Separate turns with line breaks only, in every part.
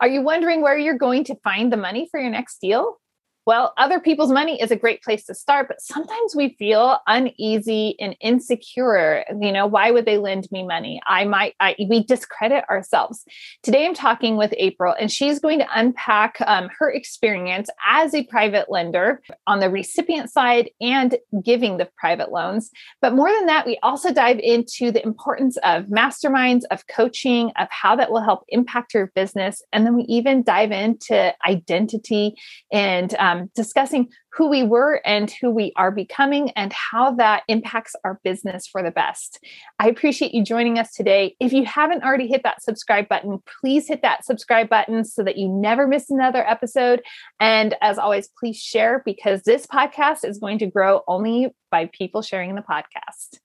Are you wondering where you're going to find the money for your next deal? Well, other people's money is a great place to start, but sometimes we feel uneasy and insecure. You know, why would they lend me money? I might, I, we discredit ourselves. Today, I'm talking with April, and she's going to unpack um, her experience as a private lender on the recipient side and giving the private loans. But more than that, we also dive into the importance of masterminds, of coaching, of how that will help impact your business. And then we even dive into identity and um, um, discussing who we were and who we are becoming and how that impacts our business for the best. I appreciate you joining us today. If you haven't already hit that subscribe button, please hit that subscribe button so that you never miss another episode. And as always, please share because this podcast is going to grow only by people sharing the podcast.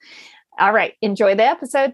All right, enjoy the episode.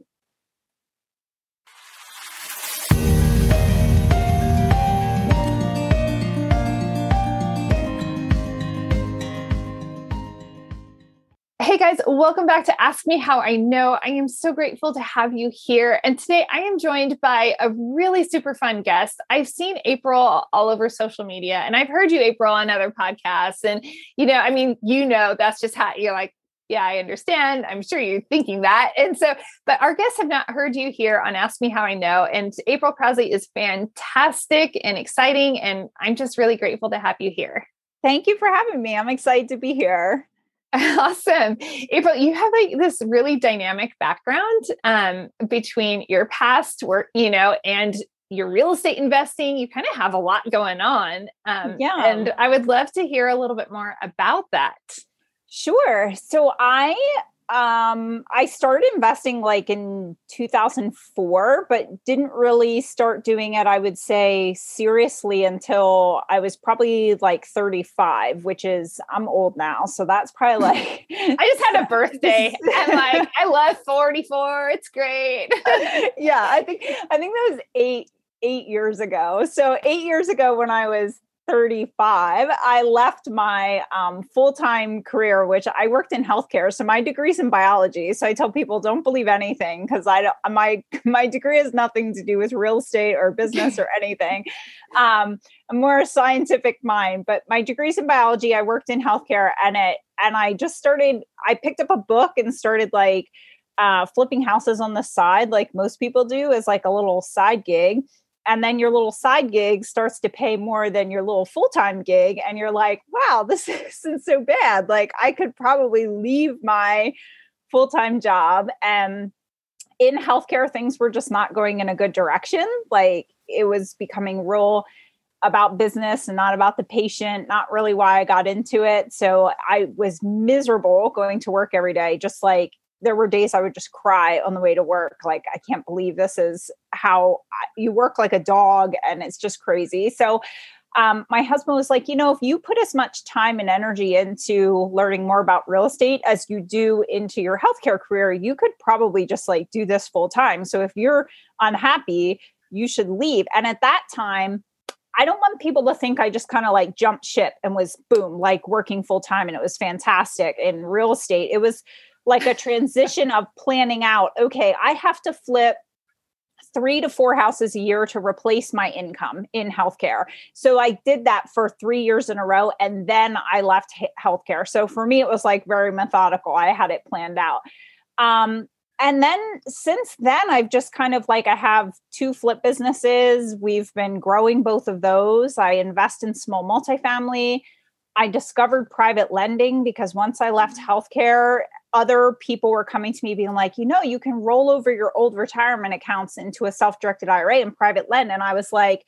Hey guys, welcome back to Ask Me How I Know. I am so grateful to have you here. And today I am joined by a really super fun guest. I've seen April all over social media and I've heard you, April, on other podcasts. And, you know, I mean, you know, that's just how you're like, yeah, I understand. I'm sure you're thinking that. And so, but our guests have not heard you here on Ask Me How I Know. And April Crossley is fantastic and exciting. And I'm just really grateful to have you here.
Thank you for having me. I'm excited to be here.
Awesome. April, you have like this really dynamic background um, between your past work, you know, and your real estate investing. You kind of have a lot going on. Um, yeah. And I would love to hear a little bit more about that.
Sure. So I um i started investing like in 2004 but didn't really start doing it i would say seriously until i was probably like 35 which is i'm old now so that's probably like
i just had a birthday. And like i love 44 it's great.
Yeah i think i think that was eight eight years ago. So eight years ago when i was 35, I left my um, full time career, which I worked in healthcare. So my degree's in biology. So I tell people don't believe anything because I don't, my my degree has nothing to do with real estate or business or anything. Um, I'm more a scientific mind, but my degree's in biology. I worked in healthcare, and it and I just started. I picked up a book and started like uh, flipping houses on the side, like most people do, as like a little side gig and then your little side gig starts to pay more than your little full-time gig and you're like wow this isn't so bad. Like i could probably leave my full-time job and in healthcare things were just not going in a good direction. Like it was becoming real about business and not about the patient not really why i got into it. So i was miserable going to work every day just like there were days I would just cry on the way to work. Like, I can't believe this is how you work like a dog and it's just crazy. So, um, my husband was like, you know, if you put as much time and energy into learning more about real estate as you do into your healthcare career, you could probably just like do this full time. So if you're unhappy, you should leave. And at that time, I don't want people to think I just kind of like jumped ship and was boom, like working full time and it was fantastic in real estate. It was like a transition of planning out okay i have to flip three to four houses a year to replace my income in healthcare. So I did that for three years in a row. And then I left healthcare. So for me, it was like very methodical. I had it planned out. Um, and then since then, I've just kind of like I have two flip businesses. We've been growing both of those. I invest in small multifamily. I discovered private lending because once I left mm. healthcare, other people were coming to me being like, you know, you can roll over your old retirement accounts into a self directed IRA and private lend. And I was like,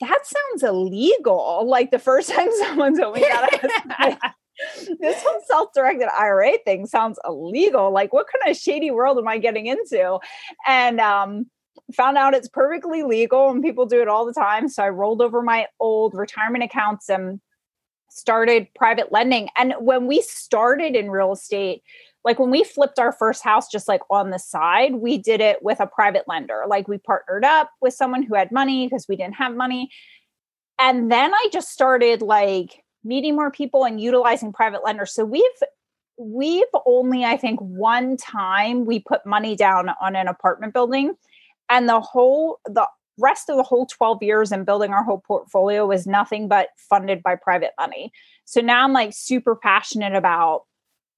that sounds illegal. Like the first time someone told me that, this whole self directed IRA thing sounds illegal. Like, what kind of shady world am I getting into? And, um, found out it's perfectly legal and people do it all the time. So I rolled over my old retirement accounts and started private lending. And when we started in real estate, like when we flipped our first house just like on the side we did it with a private lender. Like we partnered up with someone who had money because we didn't have money. And then i just started like meeting more people and utilizing private lenders. So we've we've only i think one time we put money down on an apartment building. And the whole the rest of the whole 12 years and building our whole portfolio was nothing but funded by private money. So now I'm like super passionate about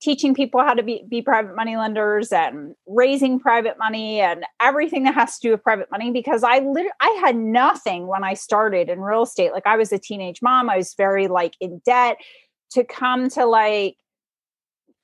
teaching people how to be, be private money lenders and raising private money and everything that has to do with private money because I literally I had nothing when I started in real estate. Like I was a teenage mom, I was very like in debt to come to like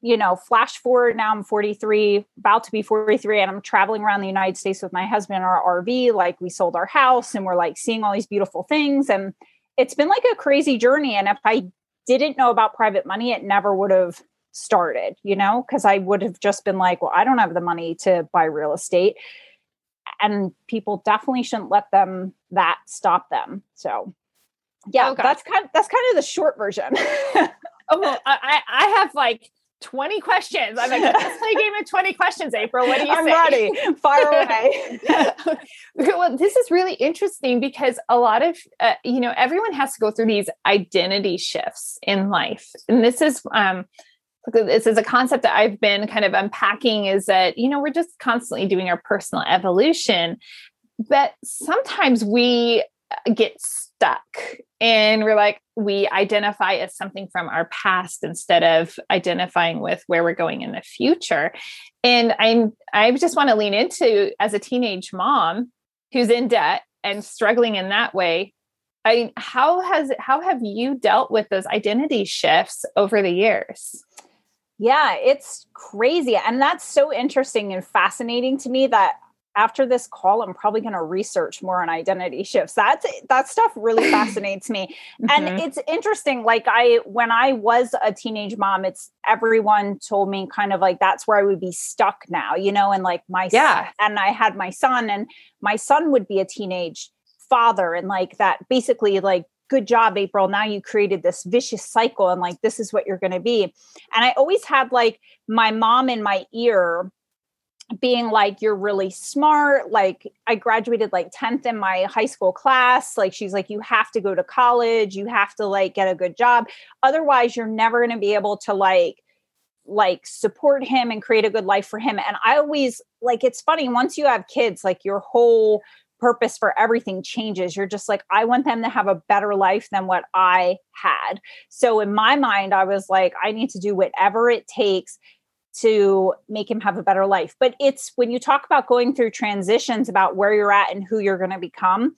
you know, flash forward now I'm 43, about to be 43, and I'm traveling around the United States with my husband in our RV. Like we sold our house and we're like seeing all these beautiful things. And it's been like a crazy journey. And if I didn't know about private money, it never would have started, you know, because I would have just been like, well, I don't have the money to buy real estate. And people definitely shouldn't let them that stop them. So yeah, okay. that's kind of, that's kind of the short version.
oh, well, I, I have like 20 questions. I'm like, let's play a game of 20 questions, April. What do you
I'm
say?
ready. Fire away.
well, this is really interesting because a lot of, uh, you know, everyone has to go through these identity shifts in life. And this is, um, this is a concept that I've been kind of unpacking is that, you know, we're just constantly doing our personal evolution. But sometimes we uh, get stuck and we're like we identify as something from our past instead of identifying with where we're going in the future and i'm i just want to lean into as a teenage mom who's in debt and struggling in that way i how has how have you dealt with those identity shifts over the years
yeah it's crazy and that's so interesting and fascinating to me that after this call i'm probably going to research more on identity shifts that's that stuff really fascinates me mm-hmm. and it's interesting like i when i was a teenage mom it's everyone told me kind of like that's where i would be stuck now you know and like my
yeah
and i had my son and my son would be a teenage father and like that basically like good job april. Now you created this vicious cycle and like this is what you're going to be. And i always had like my mom in my ear being like you're really smart. Like i graduated like 10th in my high school class. Like she's like you have to go to college. You have to like get a good job. Otherwise you're never going to be able to like like support him and create a good life for him. And i always like it's funny once you have kids like your whole purpose for everything changes you're just like i want them to have a better life than what i had so in my mind i was like i need to do whatever it takes to make him have a better life. But it's when you talk about going through transitions about where you're at and who you're going to become,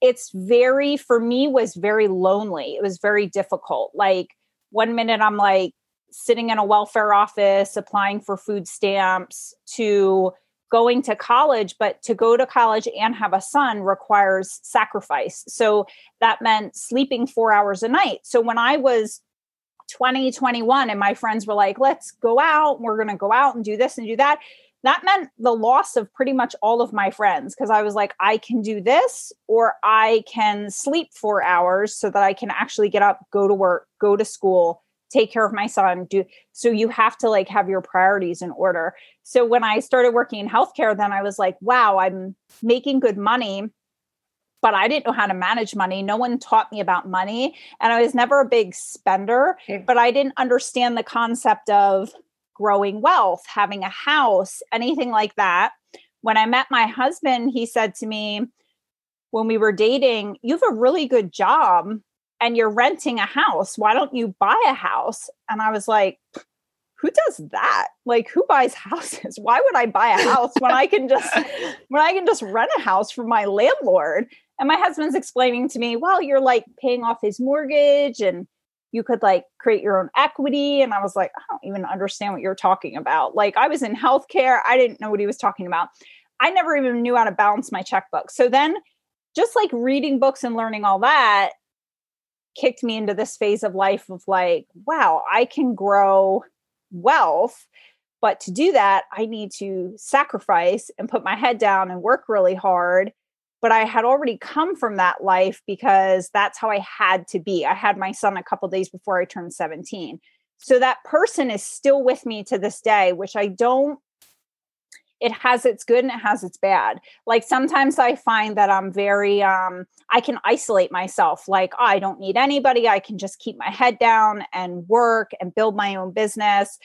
it's very, for me, was very lonely. It was very difficult. Like one minute I'm like sitting in a welfare office applying for food stamps to going to college, but to go to college and have a son requires sacrifice. So that meant sleeping four hours a night. So when I was 2021 and my friends were like let's go out we're going to go out and do this and do that that meant the loss of pretty much all of my friends because i was like i can do this or i can sleep 4 hours so that i can actually get up go to work go to school take care of my son do so you have to like have your priorities in order so when i started working in healthcare then i was like wow i'm making good money but I didn't know how to manage money. No one taught me about money. And I was never a big spender, but I didn't understand the concept of growing wealth, having a house, anything like that. When I met my husband, he said to me, when we were dating, you have a really good job and you're renting a house. Why don't you buy a house? And I was like, who does that? Like who buys houses? Why would I buy a house when I can just when I can just rent a house from my landlord? And my husband's explaining to me, well, you're like paying off his mortgage and you could like create your own equity. And I was like, I don't even understand what you're talking about. Like I was in healthcare. I didn't know what he was talking about. I never even knew how to balance my checkbook. So then just like reading books and learning all that kicked me into this phase of life of like, wow, I can grow wealth. But to do that, I need to sacrifice and put my head down and work really hard but I had already come from that life because that's how I had to be. I had my son a couple days before I turned 17. So that person is still with me to this day, which I don't it has its good and it has its bad. Like sometimes I find that I'm very um I can isolate myself like oh, I don't need anybody. I can just keep my head down and work and build my own business.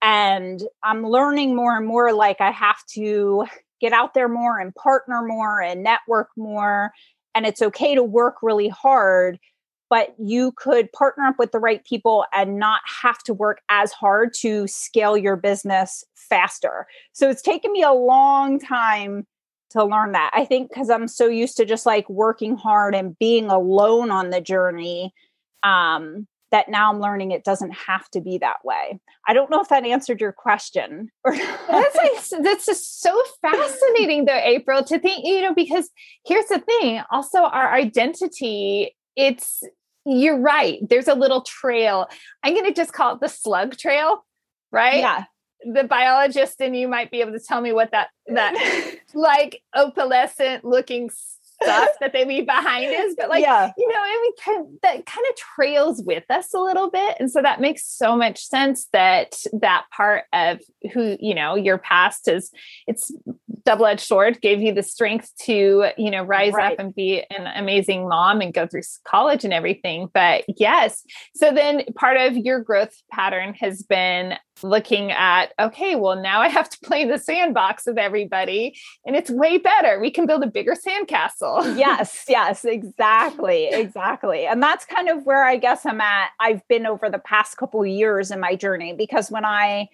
And I'm learning more and more like I have to get out there more and partner more and network more. And it's okay to work really hard, but you could partner up with the right people and not have to work as hard to scale your business faster. So it's taken me a long time to learn that. I think because I'm so used to just like working hard and being alone on the journey. Um, that now I'm learning it doesn't have to be that way. I don't know if that answered your question.
that's like, that's just so fascinating though, April, to think, you know, because here's the thing, also our identity, it's you're right. There's a little trail. I'm gonna just call it the slug trail, right?
Yeah.
The biologist and you might be able to tell me what that that like opalescent looking stuff that they leave behind is, but like, yeah. you know, I mean, kind of, that kind of trails with us a little bit. And so that makes so much sense that that part of who, you know, your past is, it's double-edged sword, gave you the strength to, you know, rise right. up and be an amazing mom and go through college and everything. But yes, so then part of your growth pattern has been looking at okay well now i have to play in the sandbox with everybody and it's way better. We can build a bigger sandcastle.
Yes yes exactly exactly and that's kind of where i guess i'm at. I've been over the past couple of years in my journey because when i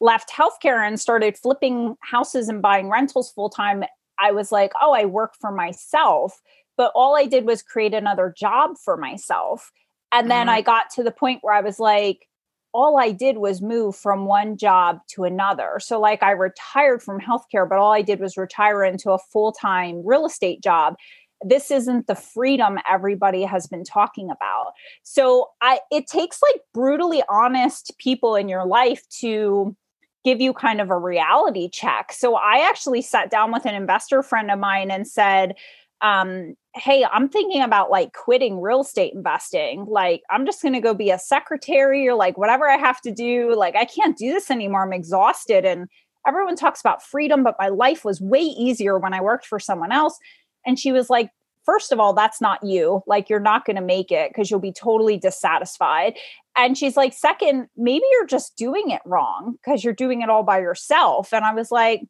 left healthcare and started flipping houses and buying rentals full time i was like oh i work for myself but all i did was create another job for myself and then mm-hmm. i got to the point where i was like all I did was move from one job to another. So, like, I retired from healthcare, but all I did was retire into a full time real estate job. This isn't the freedom everybody has been talking about. So, I it takes like brutally honest people in your life to give you kind of a reality check. So, I actually sat down with an investor friend of mine and said, um, hey, I'm thinking about like quitting real estate investing. Like, I'm just going to go be a secretary or like whatever I have to do. Like, I can't do this anymore. I'm exhausted. And everyone talks about freedom, but my life was way easier when I worked for someone else. And she was like, first of all, that's not you. Like, you're not going to make it because you'll be totally dissatisfied. And she's like, second, maybe you're just doing it wrong because you're doing it all by yourself. And I was like,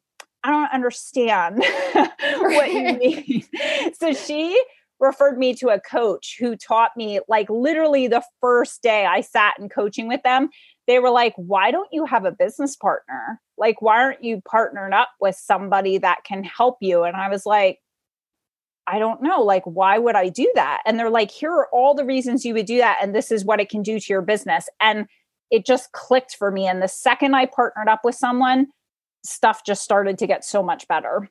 I don't understand what you mean. so she referred me to a coach who taught me, like, literally the first day I sat in coaching with them, they were like, Why don't you have a business partner? Like, why aren't you partnered up with somebody that can help you? And I was like, I don't know. Like, why would I do that? And they're like, Here are all the reasons you would do that. And this is what it can do to your business. And it just clicked for me. And the second I partnered up with someone, stuff just started to get so much better.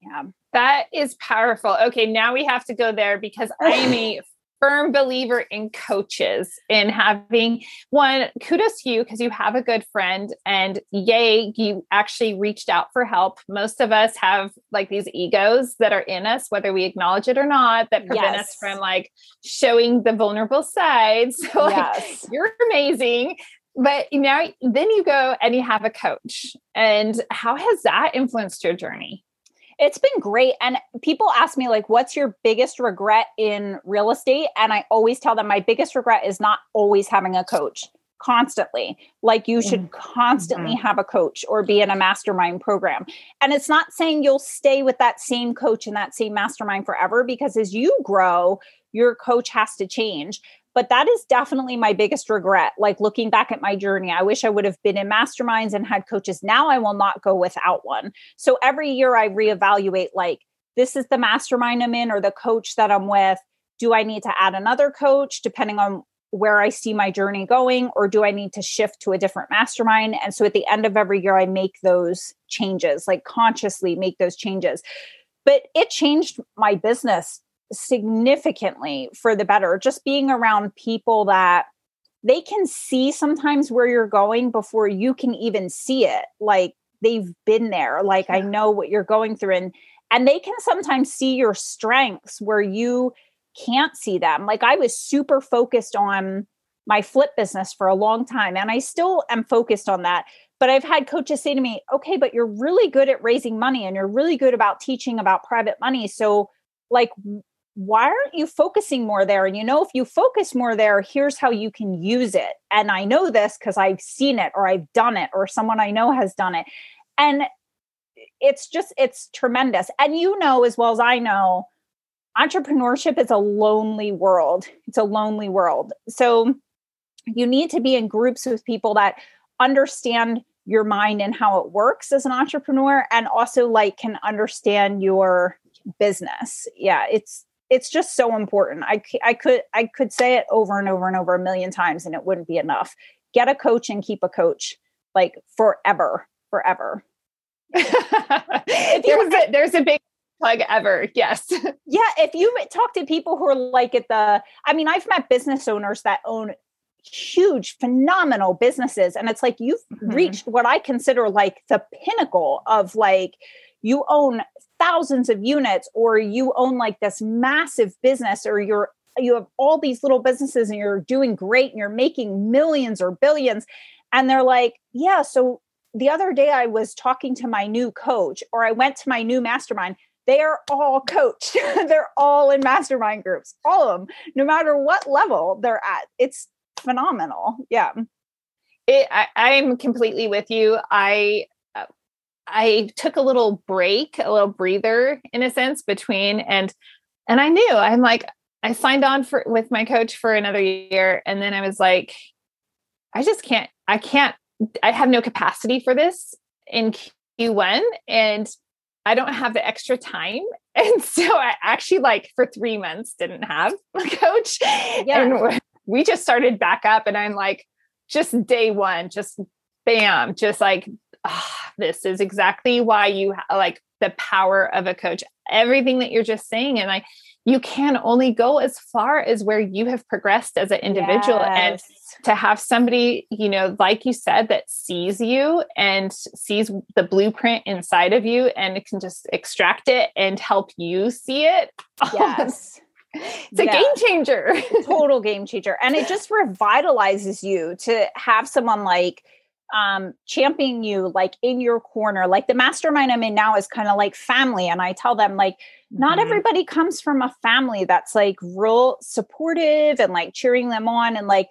Yeah. That is powerful. Okay, now we have to go there because I am a firm believer in coaches in having one kudos to you because you have a good friend and yay you actually reached out for help most of us have like these egos that are in us whether we acknowledge it or not that prevent yes. us from like showing the vulnerable sides so like yes. you're amazing but now then you go and you have a coach. And how has that influenced your journey?
It's been great. And people ask me like what's your biggest regret in real estate? And i always tell them my biggest regret is not always having a coach. Constantly. Like you should mm-hmm. constantly mm-hmm. have a coach or be in a mastermind program. And it's not saying you'll stay with that same coach and that same mastermind forever because as you grow your coach has to change but that is definitely my biggest regret. Like looking back at my journey, I wish I would have been in masterminds and had coaches. Now I will not go without one. So every year I reevaluate like, this is the mastermind I'm in or the coach that I'm with. Do I need to add another coach depending on where I see my journey going, or do I need to shift to a different mastermind? And so at the end of every year, I make those changes, like consciously make those changes. But it changed my business significantly for the better. Just being around people that they can see sometimes where you're going before you can even see it. Like they've been there. Like yeah. I know what you're going through and and they can sometimes see your strengths where you can't see them. Like I was super focused on my flip business for a long time and I still am focused on that. But I've had coaches say to me, "Okay, but you're really good at raising money and you're really good about teaching about private money. So like why aren't you focusing more there? And you know, if you focus more there, here's how you can use it. And I know this because I've seen it or I've done it or someone I know has done it. And it's just it's tremendous and you know as well as i know entrepreneurship is a lonely world it's a lonely world so you need to be in groups with people that understand your mind and how it works as an entrepreneur and also like can understand your business yeah it's it's just so important. I i could i could say it over and over and over a million times and it wouldn't be enough. Get a coach and keep a coach like forever forever.
There's, a, there's a big plug ever yes.
Yeah if you talk to people who are like at the i mean i've met business owners that own huge phenomenal businesses and it's like you've mm-hmm. reached what i consider like the pinnacle of like you own thousands of units or you own like this massive business or you're you have all these little businesses and you're doing great and you're making millions or billions and they're like yeah so the other day i was talking to my new coach or i went to my new mastermind they are all coached they're all in mastermind groups all of them no matter what level they're at it's phenomenal. Yeah.
It, I, I'm completely with you. I I took a little break, a little breather in a sense between and and I knew I'm like I signed on for with my coach for another year and then I was like I just can't I can't I have no capacity for this in Q1 and I don't have the extra time. And so I actually like for 3 months didn't have a coach. Yeah. And we just started back up and I'm like, just day one, just bam, just like, oh, this is exactly why you ha- like the power of a coach. Everything that you're just saying. And i you can only go as far as where you have progressed as an individual. Yes. And to have somebody, you know, like you said, that sees you and sees the blueprint inside of you and can just extract it and help you see it.
Oh, yes.
it's a yeah. game changer
total game changer and it just revitalizes you to have someone like um championing you like in your corner like the mastermind i'm in now is kind of like family and i tell them like not mm-hmm. everybody comes from a family that's like real supportive and like cheering them on and like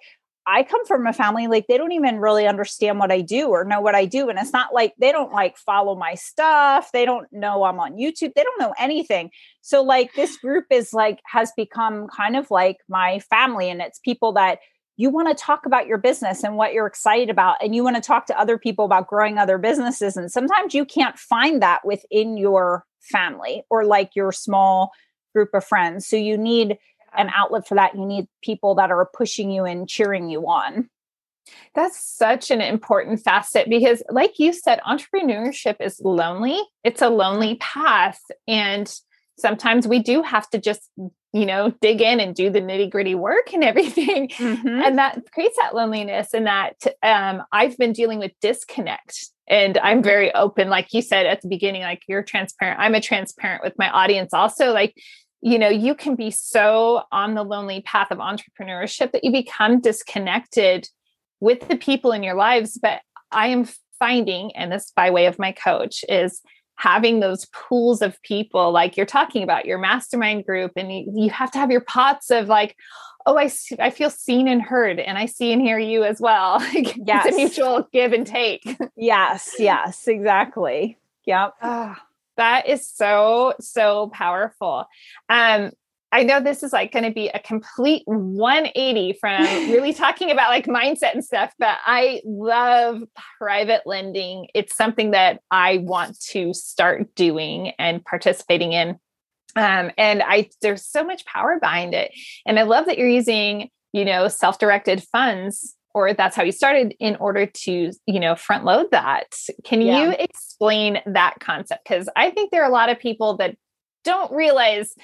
I come from a family like they don't even really understand what I do or know what I do. And it's not like they don't like follow my stuff. They don't know I'm on YouTube. They don't know anything. So, like, this group is like, has become kind of like my family. And it's people that you want to talk about your business and what you're excited about. And you want to talk to other people about growing other businesses. And sometimes you can't find that within your family or like your small group of friends. So, you need, an outlet for that. You need people that are pushing you and cheering you on.
That's such an important facet because, like you said, entrepreneurship is lonely. It's a lonely path. And sometimes we do have to just, you know, dig in and do the nitty gritty work and everything. Mm-hmm. And that creates that loneliness. And that um, I've been dealing with disconnect. And I'm very open, like you said at the beginning, like you're transparent. I'm a transparent with my audience also. Like you know you can be so on the lonely path of entrepreneurship that you become disconnected with the people in your lives but i am finding and this by way of my coach is having those pools of people like you're talking about your mastermind group and you, you have to have your pots of like oh I, I feel seen and heard and i see and hear you as well yes. it's a mutual give and take
yes yes exactly yep
ah. That is so, so powerful. Um, I know this is like going to be a complete 180 from really talking about like mindset and stuff, but I love private lending. It's something that I want to start doing and participating in. Um, and I there's so much power behind it. And I love that you're using, you know, self-directed funds or that's how you started in order to you know front load that can yeah. you explain that concept because i think there are a lot of people that don't realize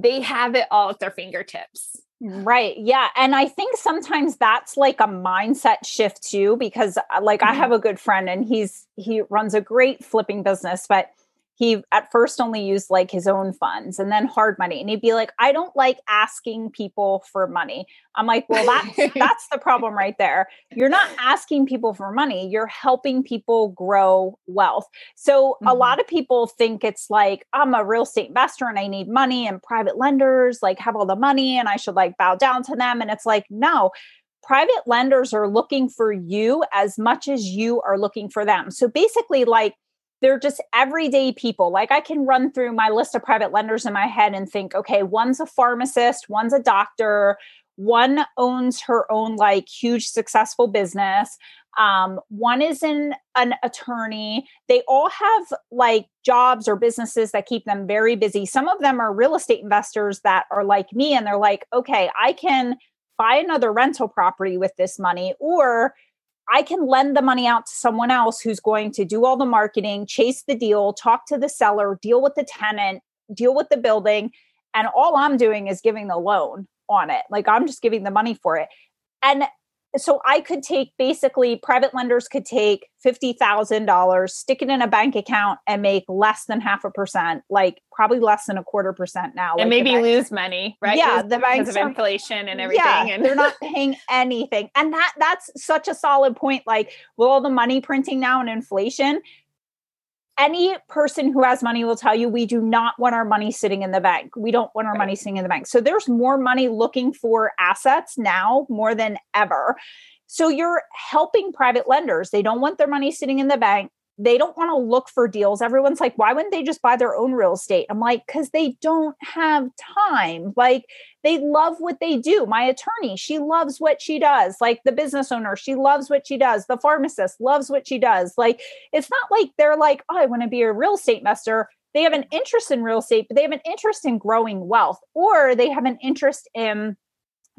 they have it all at their fingertips
Right. Yeah. And I think sometimes that's like a mindset shift too, because uh, like mm-hmm. I have a good friend and he's, he runs a great flipping business, but he at first only used like his own funds and then hard money and he'd be like i don't like asking people for money. I'm like well that's that's the problem right there. You're not asking people for money you're helping people grow wealth. So mm-hmm. a lot of people think it's like i'm a real estate investor and i need money and private lenders like have all the money and i should like bow down to them. And it's like no private lenders are looking for you as much as you are looking for them. So basically like they're just everyday people. Like I can run through my list of private lenders in my head and think, okay, one's a pharmacist, one's a doctor, one owns her own like huge successful business. Um, one is in an attorney. They all have like jobs or businesses that keep them very busy. Some of them are real estate investors that are like me and they're like, okay, I can buy another rental property with this money, or I can lend the money out to someone else who's going to do all the marketing, chase the deal, talk to the seller, deal with the tenant, deal with the building. And all I'm doing is giving the loan on it. Like I'm just giving the money for it. And so I could take basically private lenders could take $50,000, stick it in a bank account and make less than half a percent, like probably less than a quarter percent now.
And
like
maybe lose money, right?
Yeah, the
banks of inflation and everything.
Yeah,
and
they're not paying anything. And that that's such a solid point. Like with all the money printing now and inflation, any person who has money will tell you we do not want our money sitting in the bank. We don't want our right. money sitting in the bank. So there's more money looking for assets now more than ever. So you're helping private lenders. They don't want their money sitting in the bank they don't want to look for deals. Everyone's like, why wouldn't they just buy their own real estate? I'm like, because they don't have time. Like, they love what they do. My attorney, she loves what she does. Like, the business owner, she loves what she does. The pharmacist loves what she does. Like, it's not like they're like, oh, I want to be a real estate investor. They have an interest in real estate, but they have an interest in growing wealth, or they have an interest in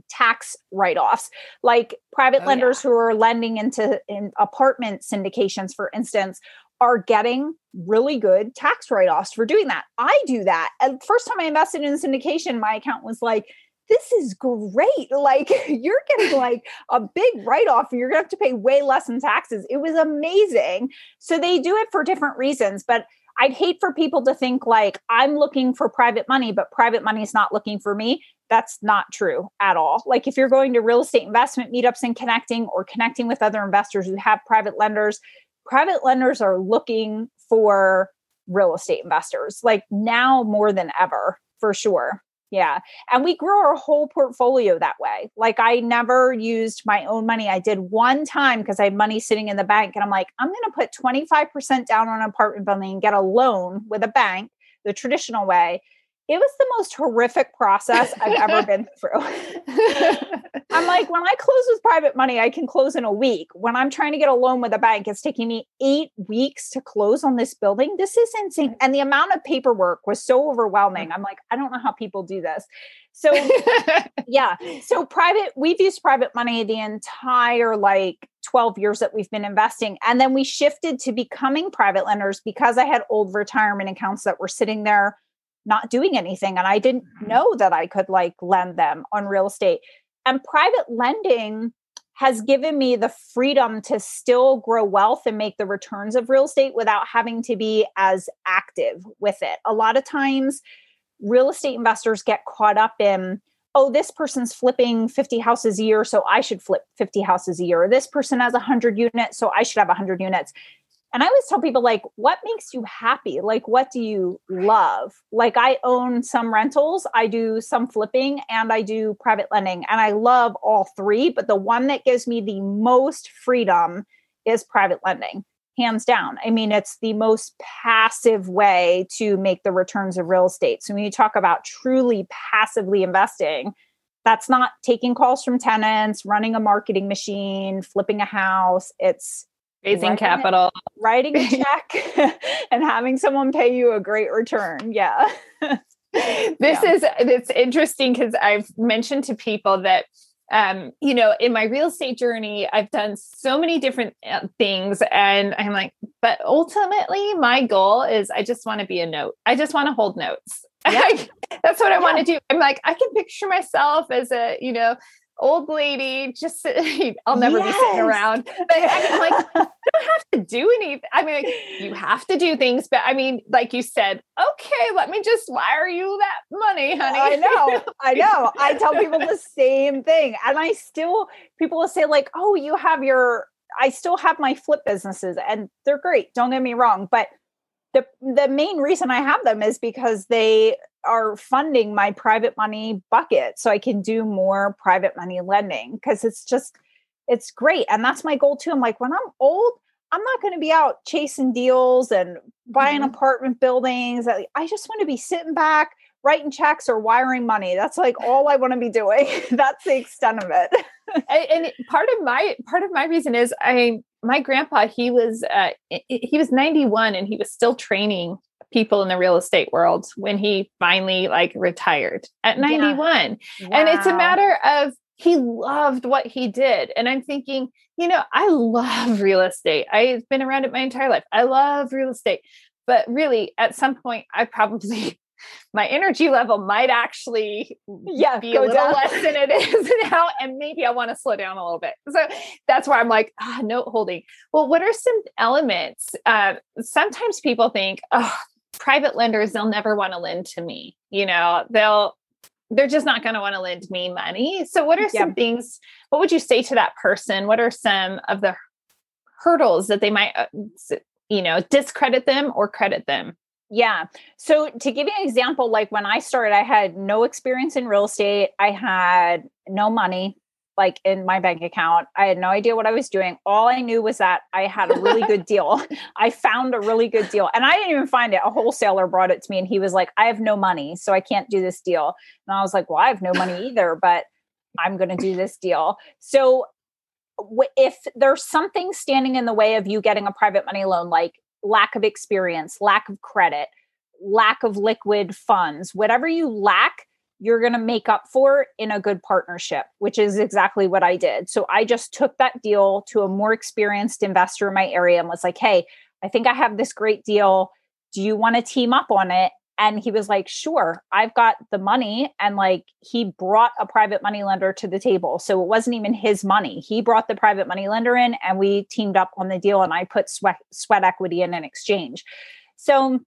tax write-offs like private oh, lenders yeah. who are lending into in apartment syndications for instance are getting really good tax write-offs for doing that i do that and first time i invested in syndication my account was like this is great. Like you're getting like a big write off and you're going to have to pay way less in taxes. It was amazing. So they do it for different reasons, but I'd hate for people to think like I'm looking for private money, but private money is not looking for me. That's not true at all. Like if you're going to real estate investment meetups and connecting or connecting with other investors who have private lenders, private lenders are looking for real estate investors like now more than ever for sure. Yeah. And we grew our whole portfolio that way. Like I never used my own money. I did one time because I had money sitting in the bank. And I'm like, I'm going to put 25% down on an apartment building and get a loan with a bank the traditional way it was the most horrific process I've ever been through. I'm like, when I close with private money, I can close in a week. When I'm trying to get a loan with a bank, it's taking me eight weeks to close on this building. This is insane. And the amount of paperwork was so overwhelming. I'm like, I don't know how people do this. So, yeah. So, private, we've used private money the entire like 12 years that we've been investing. And then we shifted to becoming private lenders because I had old retirement accounts that were sitting there not doing anything and I didn't mm-hmm. know that I could like lend them on real estate. And private lending has given me the freedom to still grow wealth and make the returns of real estate without having to be as active with it. A lot of times real estate investors get caught up in oh this person's flipping 50 houses a year so i should flip 50 houses a year this person has 100 units so i should have 100 units and I always tell people, like, what makes you happy? Like, what do you love? Like, I own some rentals, I do some flipping, and I do private lending. And I love all three, but the one that gives me the most freedom is private lending, hands down. I mean, it's the most passive way to make the returns of real estate. So when you talk about truly passively investing, that's not taking calls from tenants, running a marketing machine, flipping a house. It's
raising writing capital,
writing a check, and having someone pay you a great return. Yeah.
this yeah. is it's interesting because I've mentioned to people that um, you know, in my real estate journey, I've done so many different uh, things. And I'm like, but ultimately, my goal is I just want to be a note. I just want to hold notes. Yeah. That's what I yeah. want to do. I'm like, I can picture myself as a, you know, old lady just i'll never yes. be sitting around. But I mean, like you don't have to do anything i mean like, you have to do things but i mean like you said okay let me just wire you that money honey.
I know i know. I tell people the same thing and i still people will say like oh you have your i still have my flip businesses and they're great don't get me wrong but the the main reason I have them is because they are funding my private money bucket so I can do more private money lending because it's just it's great and that's my goal too. I'm like when I'm old I'm not going to be out chasing deals and buying mm-hmm. apartment buildings. I just want to be sitting back, writing checks or wiring money. That's like all I want to be doing. That's the extent of it.
and part of my part of my reason is I my grandpa he was uh, he was 91 and he was still training people in the real estate world when he finally like retired at 91 yeah. wow. and it's a matter of he loved what he did. And I'm thinking, you know, I love real estate. I've been around it my entire life. I love real estate. But really, at some point, I probably my energy level might actually yeah, be a little down. less than it is now. And maybe I want to slow down a little bit. So that's why I'm like, ah, note holding. Well, what are some elements? Uh, sometimes people think, oh, private lenders, they'll never want to lend to me. You know, they'll they're just not going to want to lend me money. So, what are some yeah. things? What would you say to that person? What are some of the hurdles that they might, uh, you know, discredit them or credit them?
Yeah. So, to give you an example, like when I started, I had no experience in real estate. I had no money like in my bank account. I had no idea what I was doing. All I knew was that I had a really good deal. I found a really good deal. And I didn't even find it. A wholesaler brought it to me and he was like, I have no money, so I can't do this deal. And I was like, Well, I have no money either, but I'm going to do this deal. So if there's something standing in the way of you getting a private money loan, like lack of experience, lack of credit, lack of liquid funds, whatever you lack, you're going to make up for in a good partnership, which is exactly what I did. So I just took that deal to a more experienced investor in my area and was like, hey, I think I have this great deal. Do you want to team up on it? And he was like, sure, I've got the money. And like he brought a private money lender to the table. So it wasn't even his money. He brought the private money lender in and we teamed up on the deal and I put sweat, sweat equity in an exchange. So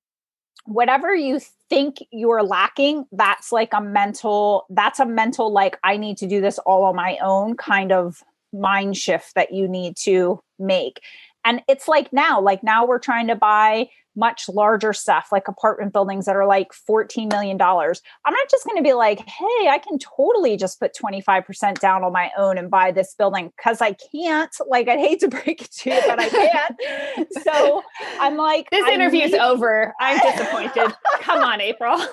whatever you think you're lacking that's like a mental that's a mental like i need to do this all on my own kind of mind shift that you need to make and it's like now like now we're trying to buy much larger stuff like apartment buildings that are like 14 million dollars. I'm not just going to be like hey i can totally just put 25% down on my own and buy this building because i can't. Like i'd hate to break it to you but i can't. So i'm like
this interview is over. I'm disappointed. Come on april.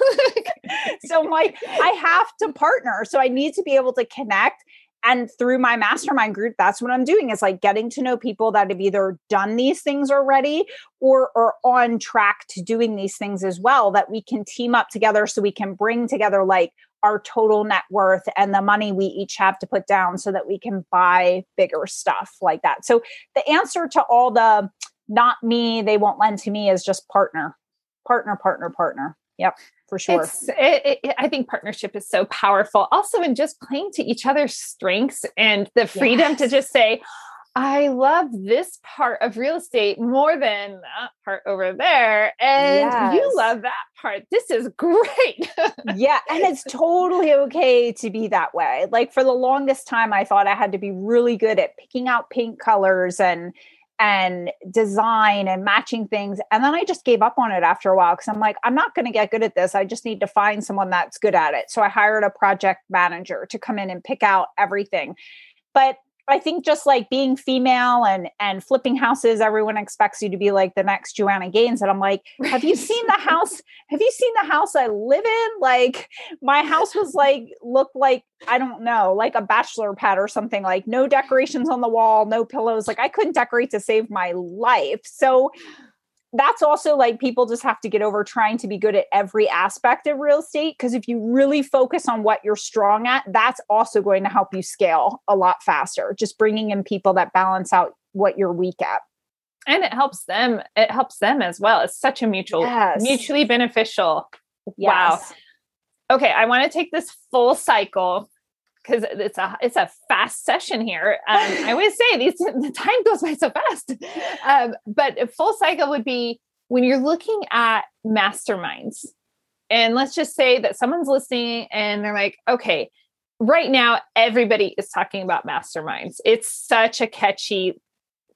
So i'm like i have to partner so i need to be able to connect and through my mastermind group that's what i'm doing is like getting to know people that have either done these things already or are on track to doing these things as well that we can team up together so we can bring together like our total net worth and the money we each have to put down so that we can buy bigger stuff like that. So the answer to all the not me they won't lend to me is just partner partner partner partner yep for sure.
It, it, I think partnership is so powerful. Also, in just playing to each other's strengths and the freedom yes. to just say, I love this part of real estate more than that part over there. And yes. you love that part. This is great.
yeah. And it's totally okay to be that way. Like for the longest time, I thought I had to be really good at picking out paint colors and and design and matching things. And then I just gave up on it after a while because I'm like, I'm not going to get good at this. I just need to find someone that's good at it. So I hired a project manager to come in and pick out everything. But I think just like being female and and flipping houses, everyone expects you to be like the next Joanna Gaines. And I'm like, have you seen the house? Have you seen the house I live in? Like my house was like looked like I don't know, like a bachelor pad or something. Like no decorations on the wall, no pillows. Like I couldn't decorate to save my life. So that's also like people just have to get over trying to be good at every aspect of real estate because if you really focus on what you're strong at that's also going to help you scale a lot faster just bringing in people that balance out what you're weak at.
And it helps them it helps them as well. It's such a mutual yes. mutually beneficial. Yes. wow okay i want to take this full cycle because it's a it's a fast session here. Um, I always say these the time goes by so fast. Um, but a full cycle would be when you're looking at masterminds, and let's just say that someone's listening and they're like, okay, right now everybody is talking about masterminds. It's such a catchy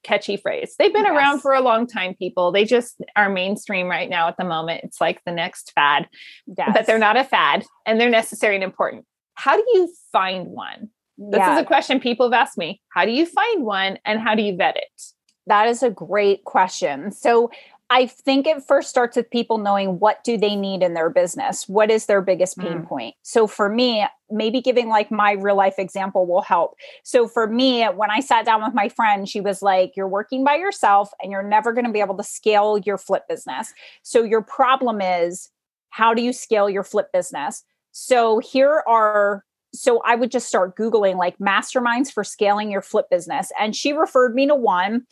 catchy phrase. They've been yes. around for a long time, people. They just are mainstream right now at the moment. It's like the next fad, yes. but they're not a fad and they're necessary and important how do you find one? This yeah. is a question people have asked me. How do you find one and how do you vet it?
That is a great question. So I think it first starts with people knowing what do they need in their business? What is their biggest pain mm. point? So for me, maybe giving like my real life example will help. So for me, when I sat down with my friend, she was like, You're working by yourself and you're never going to be able to scale your flip business. So your problem is how do you scale your flip business? So here are so I would just start Googling like masterminds for scaling your flip business. And she referred me to one,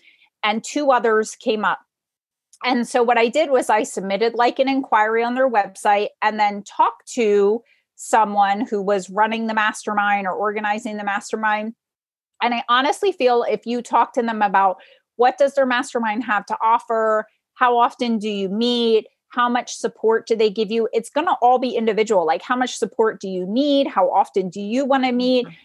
and two others came up and so what I did was I submitted like an inquiry on their website and then talked to someone who was running the mastermind or organizing the mastermind. And I honestly feel if you talk to them about what does their mastermind have to offer, how often do you meet, how much support do they give you, it's going to all be individual. Like how much support do you need, how often do you want to meet? Mm-hmm.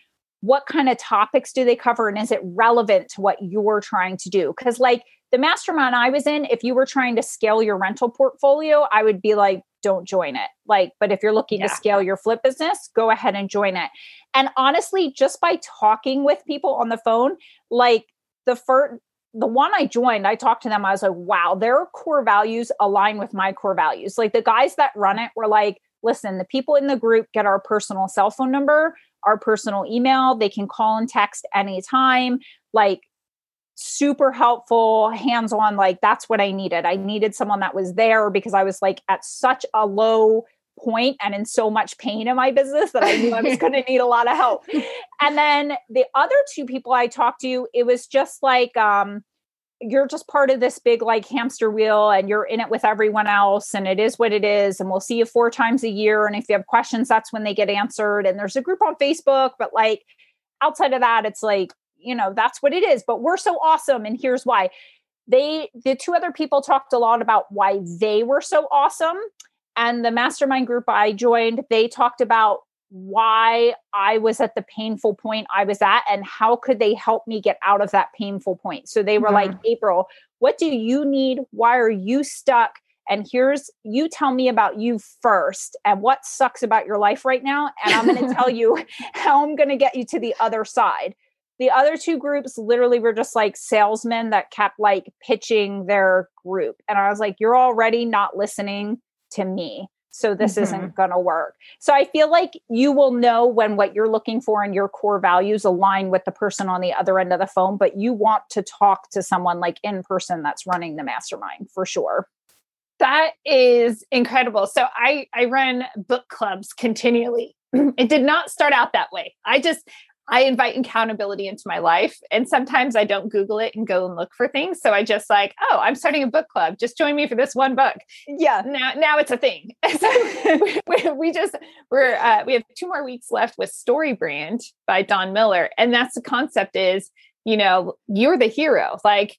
What kind of topics do they cover and is it relevant to what you're trying to do? Cuz like the mastermind I was in, if you were trying to scale your rental portfolio, I would be like, don't join it. Like, but if you're looking yeah. to scale your flip business, go ahead and join it. And honestly, just by talking with people on the phone, like the first, the one I joined, I talked to them. I was like, wow, their core values align with my core values. Like the guys that run it were like, listen, the people in the group get our personal cell phone number, our personal email. They can call and text anytime. Like super helpful, hands on. Like that's what I needed. I needed someone that was there because I was like at such a low point and in so much pain in my business that I knew I was going to need a lot of help. And then the other two people I talked to, it was just like, um, you're just part of this big like hamster wheel and you're in it with everyone else and it is what it is and we'll see you four times a year and if you have questions that's when they get answered. And there's a group on facebook but like outside of that it's like you know that's what it is but we're so awesome and here's why. They the two other people talked a lot about why they were so awesome and the mastermind group i joined they talked about why i was at the painful point i was at and how could they help me get out of that painful point so they were mm-hmm. like april what do you need why are you stuck and here's you tell me about you first and what sucks about your life right now and i'm going to tell you how i'm going to get you to the other side the other two groups literally were just like salesmen that kept like pitching their group. And I was like, you're already not listening to me. So this mm-hmm. isn't going to work. So I feel like you will know when what you're looking for and your core values align with the person on the other end of the phone, but you want to talk to someone like in person that's running the mastermind for sure.
That is incredible. So I I run book clubs continually. it did not start out that way. I just I invite accountability into my life. And sometimes I don't Google it and go and look for things. So I just like, oh, I'm starting a book club. Just join me for this one book.
Yeah.
Now, now it's a thing. so we, we, just, we're, uh, we have two more weeks left with Story Brand by Don Miller. And that's the concept is, you know, you're the hero. Like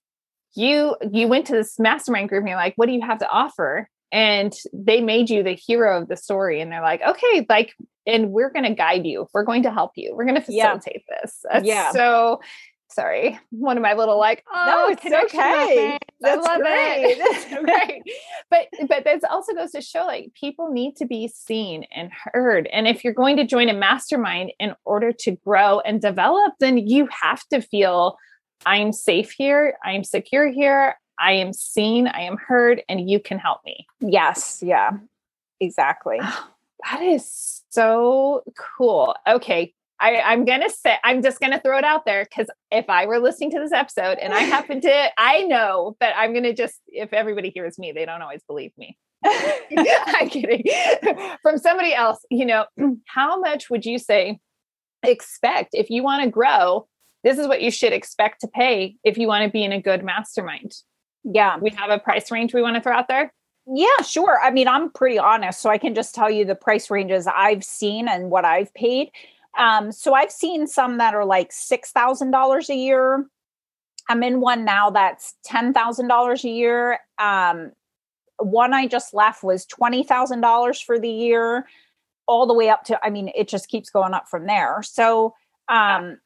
you, you went to this mastermind group and you're like, what do you have to offer? and they made you the hero of the story and they're like okay like and we're going to guide you we're going to help you we're going to facilitate yeah. this That's yeah so sorry one of my little like oh no,
it's okay that's great.
that's great but but this also goes to show like people need to be seen and heard and if you're going to join a mastermind in order to grow and develop then you have to feel i'm safe here i'm secure here I am seen, I am heard, and you can help me.
Yes. Yeah. Exactly. Oh.
That is so cool. Okay. I, I'm gonna say I'm just gonna throw it out there because if I were listening to this episode and I happen to I know that I'm gonna just if everybody hears me, they don't always believe me. I'm kidding. From somebody else, you know, how much would you say expect if you want to grow? This is what you should expect to pay if you want to be in a good mastermind.
Yeah.
We have a price range we want to throw out there?
Yeah, sure. I mean, I'm pretty honest, so I can just tell you the price ranges I've seen and what I've paid. Um, so I've seen some that are like six thousand dollars a year. I'm in one now that's ten thousand dollars a year. Um, one I just left was twenty thousand dollars for the year, all the way up to. I mean, it just keeps going up from there. So, um,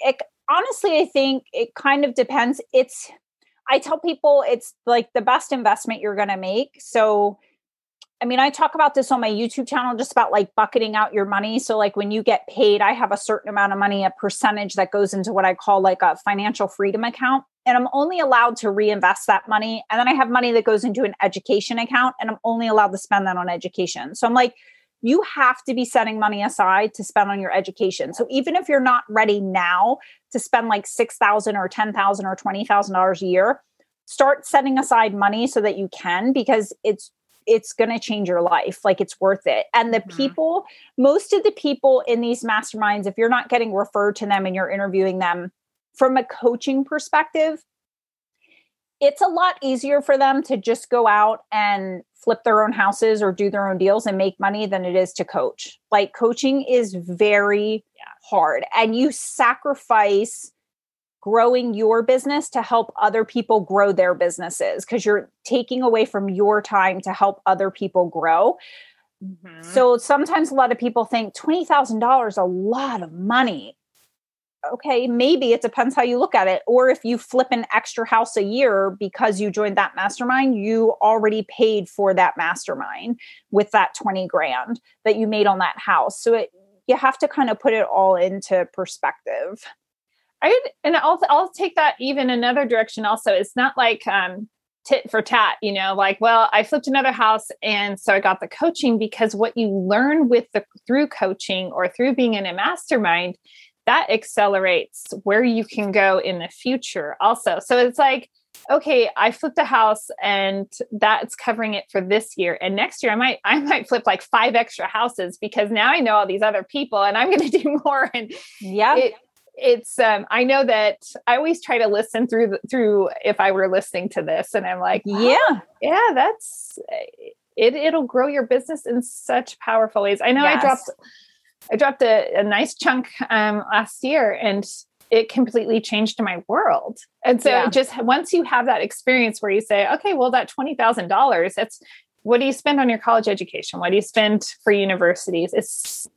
it honestly, I think it kind of depends. It's I tell people it's like the best investment you're going to make. So I mean, I talk about this on my YouTube channel just about like bucketing out your money. So, like when you get paid, I have a certain amount of money, a percentage that goes into what I call like a financial freedom account. And I'm only allowed to reinvest that money. And then I have money that goes into an education account, and I'm only allowed to spend that on education. So, I'm like, you have to be setting money aside to spend on your education. So, even if you're not ready now to spend like 6000 or 10000 or $20,000 a year, start setting aside money so that you can because it's it's going to change your life. Like it's worth it. And the mm-hmm. people, most of the people in these masterminds, if you're not getting referred to them and you're interviewing them from a coaching perspective, it's a lot easier for them to just go out and flip their own houses or do their own deals and make money than it is to coach. Like coaching is very yeah. hard and you sacrifice growing your business to help other people grow their businesses because you're taking away from your time to help other people grow. Mm-hmm. So sometimes a lot of people think $20,000 a lot of money. Okay, maybe it depends how you look at it. Or if you flip an extra house a year because you joined that mastermind, you already paid for that mastermind with that 20 grand that you made on that house. So it, you have to kind of put it all into perspective.
I and I'll I'll take that even another direction. Also, it's not like um, tit for tat. You know, like well, I flipped another house, and so I got the coaching because what you learn with the through coaching or through being in a mastermind that accelerates where you can go in the future. Also, so it's like okay i flipped a house and that's covering it for this year. And next year i might i might flip like five extra houses because now i know all these other people and i'm going to do more. And
yeah.
it, it's um i know that i always try to listen through through if i were listening to this and i'm like
oh, yeah.
Yeah that's it it'll grow your business in such powerful ways. I know yes. i dropped i dropped a, a nice chunk um last year and it completely changed my world and so yeah. just once you have that experience where you say okay well that $20000 that's what do you spend on your college education what do you spend for universities it's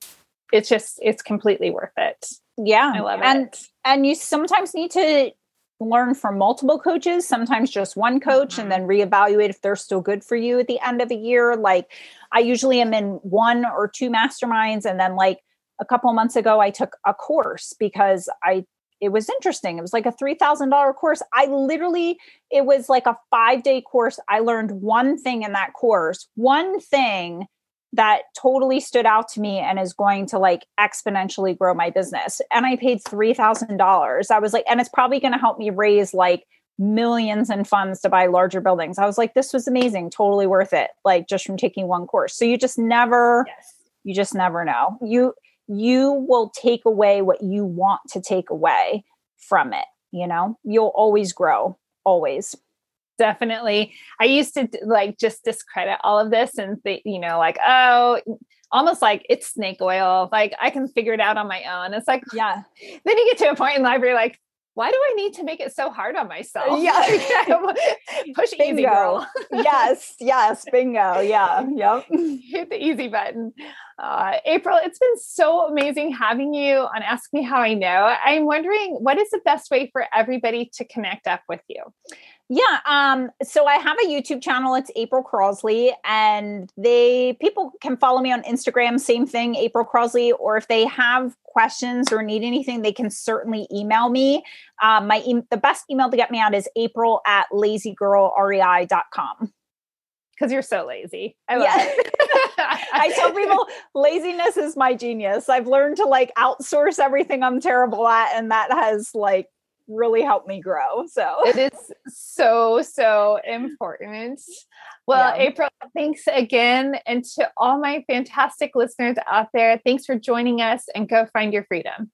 it's just it's completely worth it
yeah.
I love
and,
it.
And you sometimes need to learn from multiple coaches, sometimes just one coach, mm-hmm. and then reevaluate if they're still good for you at the end of a year. Like I usually am in one or two masterminds. And then like a couple months ago, I took a course because I it was interesting. It was like a $3,000 course. I literally, it was like a five day course. I learned one thing in that course, one thing that totally stood out to me and is going to like exponentially grow my business. And I paid $3,000. I was like, and it's probably going to help me raise like millions in funds to buy larger buildings. I was like, this was amazing, totally worth it, like just from taking one course. So you just never, yes. you just never know. You, you will take away what you want to take away from it. You know, you'll always grow, always
definitely. I used to like just discredit all of this and think, you know, like, oh, almost like it's snake oil. Like I can figure it out on my own. It's like,
yeah.
Then you get to a point in life where you're like, why do I need to make it so hard on myself?
Yeah.
Push bingo. easy girl.
yes, yes, bingo. Yeah. Yep.
Hit the easy button. Uh, April, it's been so amazing having you on Ask Me How I Know. I'm wondering what is the best way for everybody to connect up with you?
Yeah. Um, so I have a YouTube channel. It's April Crossley, and they people can follow me on Instagram. Same thing, April Crossley. Or if they have questions or need anything, they can certainly email me. Um, my e- the best email to get me at is April at lazygirlrei.com.
Because you're so lazy. I love yeah. it.
I tell people laziness is my genius. I've learned to like outsource everything I'm terrible at, and that has like really helped me grow. So
it is so, so important. Well, yeah. April, thanks again. And to all my fantastic listeners out there, thanks for joining us and go find your freedom.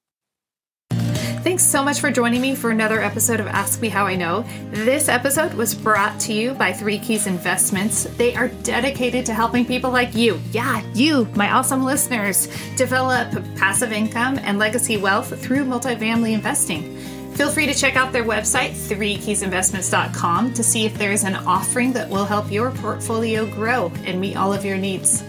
Thanks so much for joining me for another episode of Ask Me How I Know. This episode was brought to you by Three Keys Investments. They are dedicated to helping people like you, yeah, you, my awesome listeners, develop passive income and legacy wealth through multifamily investing. Feel free to check out their website, threekeysinvestments.com, to see if there is an offering that will help your portfolio grow and meet all of your needs.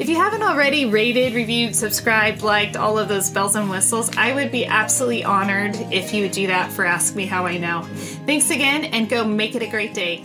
If you haven't already rated, reviewed, subscribed, liked all of those bells and whistles, I would be absolutely honored if you would do that for Ask Me How I Know. Thanks again and go make it a great day.